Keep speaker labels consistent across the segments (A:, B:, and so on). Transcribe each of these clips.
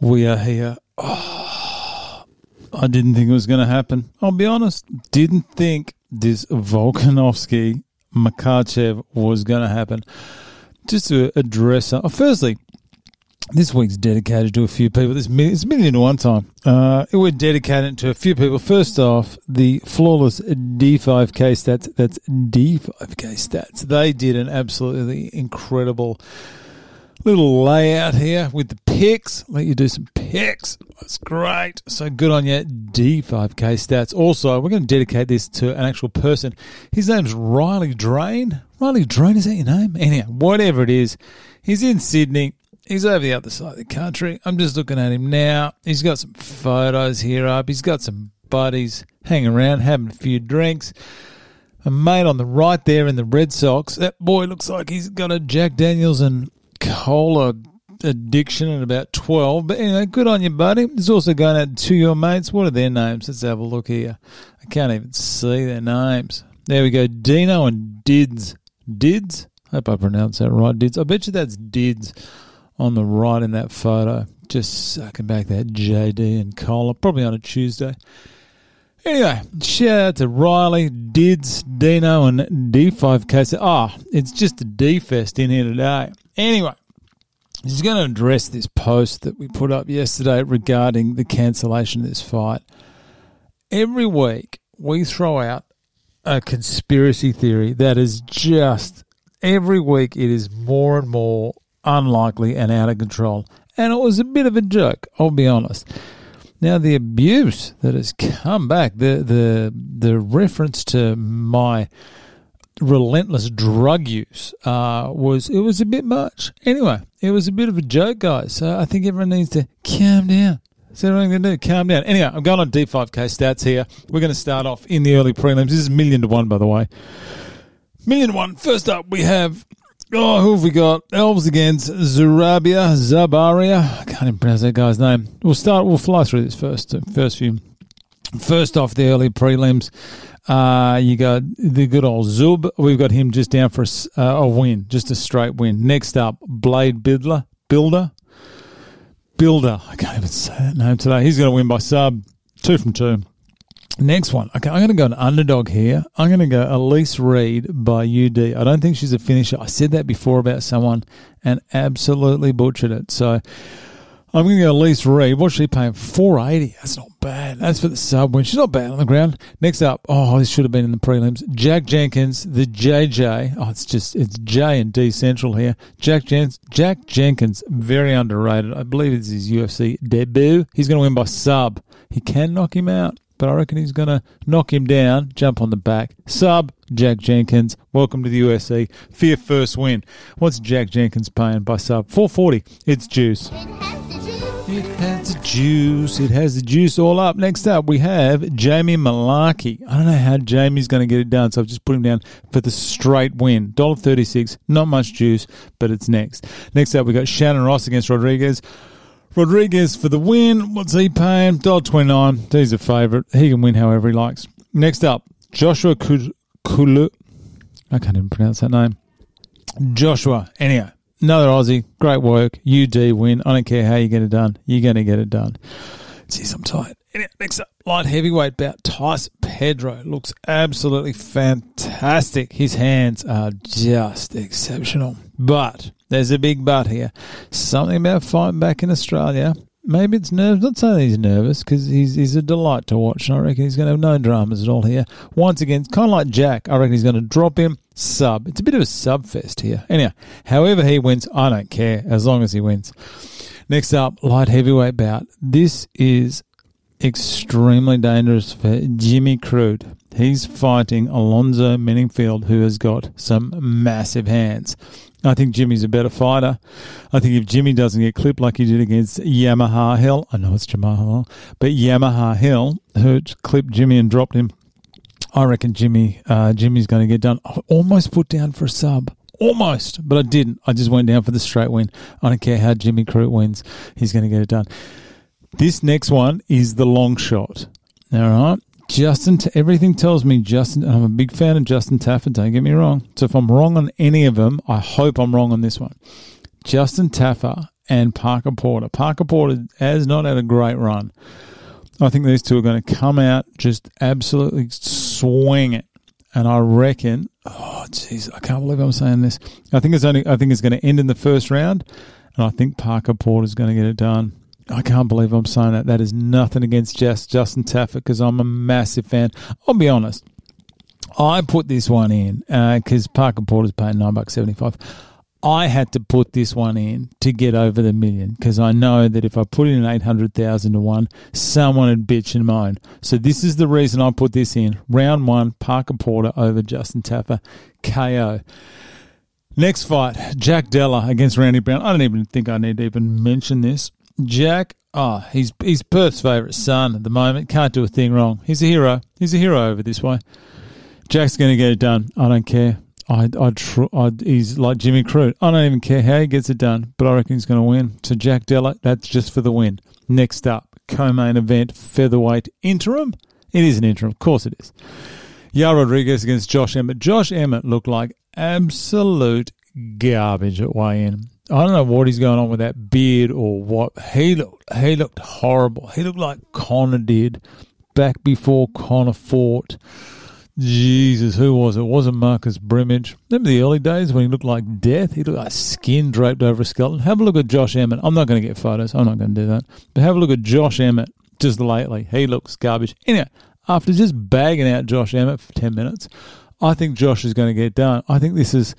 A: we are here. Oh, I didn't think it was going to happen. I'll be honest. Didn't think this Volkanovski Makhachev was going to happen. Just to address, uh, firstly, this week's dedicated to a few people. This it's a million to one time. Uh, we're dedicated to a few people. First off, the flawless D5K stats. That's D5K stats. They did an absolutely incredible little layout here with the picks. Let you do some picks. That's great. So good on you, D5K stats. Also, we're going to dedicate this to an actual person. His name's Riley Drain. Riley Drain, is that your name? Anyhow, whatever it is, he's in Sydney. He's over the other side of the country. I'm just looking at him now. He's got some photos here up. He's got some buddies hanging around, having a few drinks. A mate on the right there in the Red Sox. That boy looks like he's got a Jack Daniels and cola addiction at about 12. But anyway, good on you, buddy. It's also going out to your mates. What are their names? Let's have a look here. I can't even see their names. There we go. Dino and Dids. Dids? Hope I pronounced that right. Dids. I bet you that's Dids on the right in that photo. Just sucking back that JD and cola, probably on a Tuesday. Anyway, shout out to Riley, Dids, Dino, and D5K. Ah, oh, it's just a D fest in here today. Anyway, he's going to address this post that we put up yesterday regarding the cancellation of this fight. Every week, we throw out a conspiracy theory that is just every week it is more and more unlikely and out of control. And it was a bit of a joke, I'll be honest. Now the abuse that has come back, the the the reference to my relentless drug use uh, was it was a bit much. Anyway, it was a bit of a joke, guys. So I think everyone needs to calm down. So everyone can do calm down. Anyway, I'm going on D5K stats here. We're going to start off in the early prelims. This is million to one, by the way. Million to one. First up, we have Oh, who have we got? Elves against Zurabia, Zabaria. I can't even pronounce that guy's name. We'll start, we'll fly through this first, first few. First off, the early prelims. Uh, you got the good old Zub. We've got him just down for a, uh, a win, just a straight win. Next up, Blade Bidler, Builder. Builder. I can't even say that name today. He's going to win by sub. Two from two. Next one. Okay, I'm going to go an underdog here. I'm going to go Elise Reed by UD. I don't think she's a finisher. I said that before about someone and absolutely butchered it. So I'm going to go Elise Reed. What's she paying? 480. That's not bad. That's for the sub win. She's not bad on the ground. Next up, oh, this should have been in the prelims. Jack Jenkins, the JJ. Oh, it's just, it's J and D central here. Jack, Jen- Jack Jenkins, very underrated. I believe it's his UFC debut. He's going to win by sub. He can knock him out but I reckon he's going to knock him down, jump on the back. Sub Jack Jenkins. Welcome to the UFC. Fear first win. What's Jack Jenkins paying by sub? 440. It's juice. It has the juice. It has the juice all up. Next up, we have Jamie Mullarkey. I don't know how Jamie's going to get it done, so I've just put him down for the straight win. $1.36. Not much juice, but it's next. Next up, we got Shannon Ross against Rodriguez. Rodriguez for the win. What's he paying? $1.29. He's a favourite. He can win however he likes. Next up, Joshua Kulu. I can't even pronounce that name. Joshua. Anyhow, another Aussie. Great work. UD win. I don't care how you get it done. You're going to get it done. Jeez, I'm tired. Next up, light heavyweight bout. Tyson Pedro looks absolutely fantastic. His hands are just exceptional. But there's a big but here. Something about fighting back in Australia. Maybe it's nerves. Not saying he's nervous because he's he's a delight to watch. And I reckon he's going to have no dramas at all here. Once again, kind of like Jack. I reckon he's going to drop him sub. It's a bit of a sub fest here. Anyhow, however he wins, I don't care as long as he wins. Next up, light heavyweight bout. This is extremely dangerous for Jimmy Crute. He's fighting Alonzo Menifield, who has got some massive hands. I think Jimmy's a better fighter. I think if Jimmy doesn't get clipped like he did against Yamaha Hill, I know it's Jamal, but Yamaha Hill, who clipped Jimmy and dropped him, I reckon Jimmy, uh, Jimmy's going to get done. I almost put down for a sub. Almost, but I didn't. I just went down for the straight win. I don't care how Jimmy Crute wins. He's going to get it done. This next one is the long shot. All right. Justin, everything tells me Justin, I'm a big fan of Justin Tafa, don't get me wrong. So if I'm wrong on any of them, I hope I'm wrong on this one. Justin Tafa and Parker Porter. Parker Porter has not had a great run. I think these two are going to come out just absolutely swing it. And I reckon, oh jeez, I can't believe I'm saying this. I think it's only, I think it's going to end in the first round, and I think Parker Porter is going to get it done. I can't believe I'm saying that. That is nothing against just Justin Taffet because I'm a massive fan. I'll be honest. I put this one in because uh, Parker Porter's paying nine bucks seventy five. I had to put this one in to get over the million because I know that if I put in 800,000 to one, someone would bitch and moan. So this is the reason I put this in. Round one, Parker Porter over Justin Tafa, KO. Next fight, Jack Della against Randy Brown. I don't even think I need to even mention this. Jack, oh, he's, he's Perth's favourite son at the moment. Can't do a thing wrong. He's a hero. He's a hero over this way. Jack's going to get it done. I don't care. I, I, tr- I, he's like Jimmy Crute. I don't even care how he gets it done, but I reckon he's going to win. So Jack Della, that's just for the win. Next up, co-main event, featherweight interim. It is an interim, of course it is. Yair Rodriguez against Josh Emmett. Josh Emmett looked like absolute garbage at weigh-in. I don't know what he's going on with that beard or what. He looked, he looked horrible. He looked like Conor did back before Conor fought. Jesus, who was it? wasn't Marcus Brimage. Remember the early days when he looked like death? He looked like skin draped over a skeleton. Have a look at Josh Emmett. I'm not going to get photos. I'm not going to do that. But have a look at Josh Emmett just lately. He looks garbage. Anyway, after just bagging out Josh Emmett for 10 minutes, I think Josh is going to get done. I think this has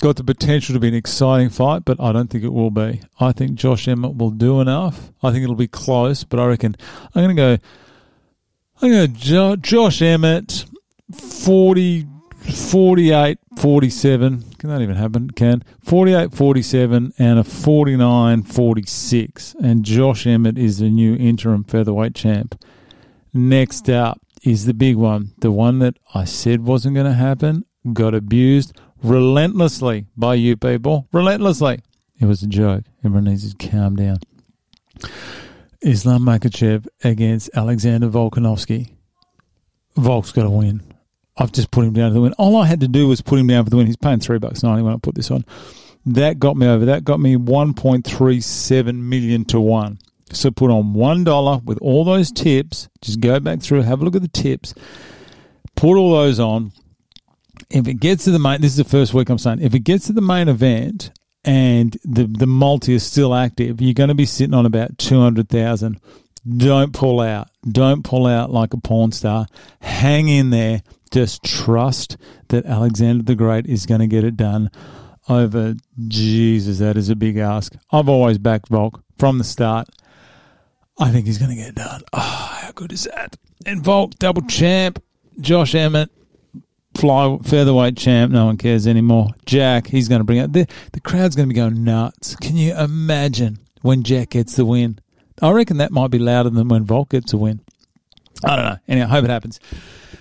A: got the potential to be an exciting fight, but I don't think it will be. I think Josh Emmett will do enough. I think it'll be close, but I reckon I'm going to go. I'm going to jo- Josh Emmett 40, 48, 47. Can that even happen? Can 48, 47, and a 49, 46. And Josh Emmett is the new interim featherweight champ. Next up is the big one, the one that I said wasn't going to happen, got abused relentlessly by you people. Relentlessly. It was a joke. Everyone needs to calm down. Islam Makhachev against Alexander Volkanovski. Volk's got to win. I've just put him down to the win. All I had to do was put him down for the win. He's paying three bucks ninety when I put this on. That got me over. That got me one point three seven million to one. So put on one dollar with all those tips. Just go back through, have a look at the tips, put all those on. If it gets to the main, this is the first week I'm saying. If it gets to the main event and the the multi is still active, you're going to be sitting on about two hundred thousand. Don't pull out. Don't pull out like a porn star. Hang in there just trust that Alexander the Great is going to get it done over Jesus. That is a big ask. I've always backed Volk from the start. I think he's going to get it done. Oh, how good is that? And Volk, double champ. Josh Emmett, fly featherweight champ. No one cares anymore. Jack, he's going to bring it. The, the crowd's going to be going nuts. Can you imagine when Jack gets the win? I reckon that might be louder than when Volk gets a win. I don't know. Anyway, hope it happens.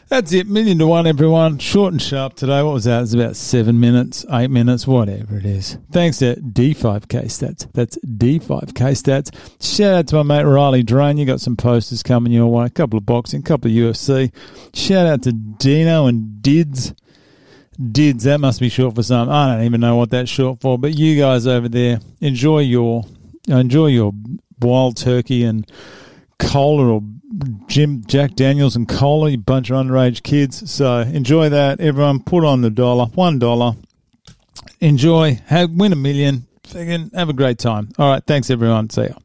A: That's it. Million to one, everyone. Short and sharp today. What was that? It's about seven minutes, eight minutes, whatever it is. Thanks to D5K Stats. That's D5K Stats. Shout out to my mate Riley Drain. You got some posters coming your way. A couple of boxing, a couple of UFC. Shout out to Dino and Dids. Dids, that must be short for some. I don't even know what that's short for. But you guys over there, enjoy your enjoy your wild turkey and cola or Jim Jack Daniels and cola, you bunch of underage kids. So enjoy that, everyone. Put on the dollar, one dollar. Enjoy, have win a million. Have a great time. All right, thanks everyone. See ya.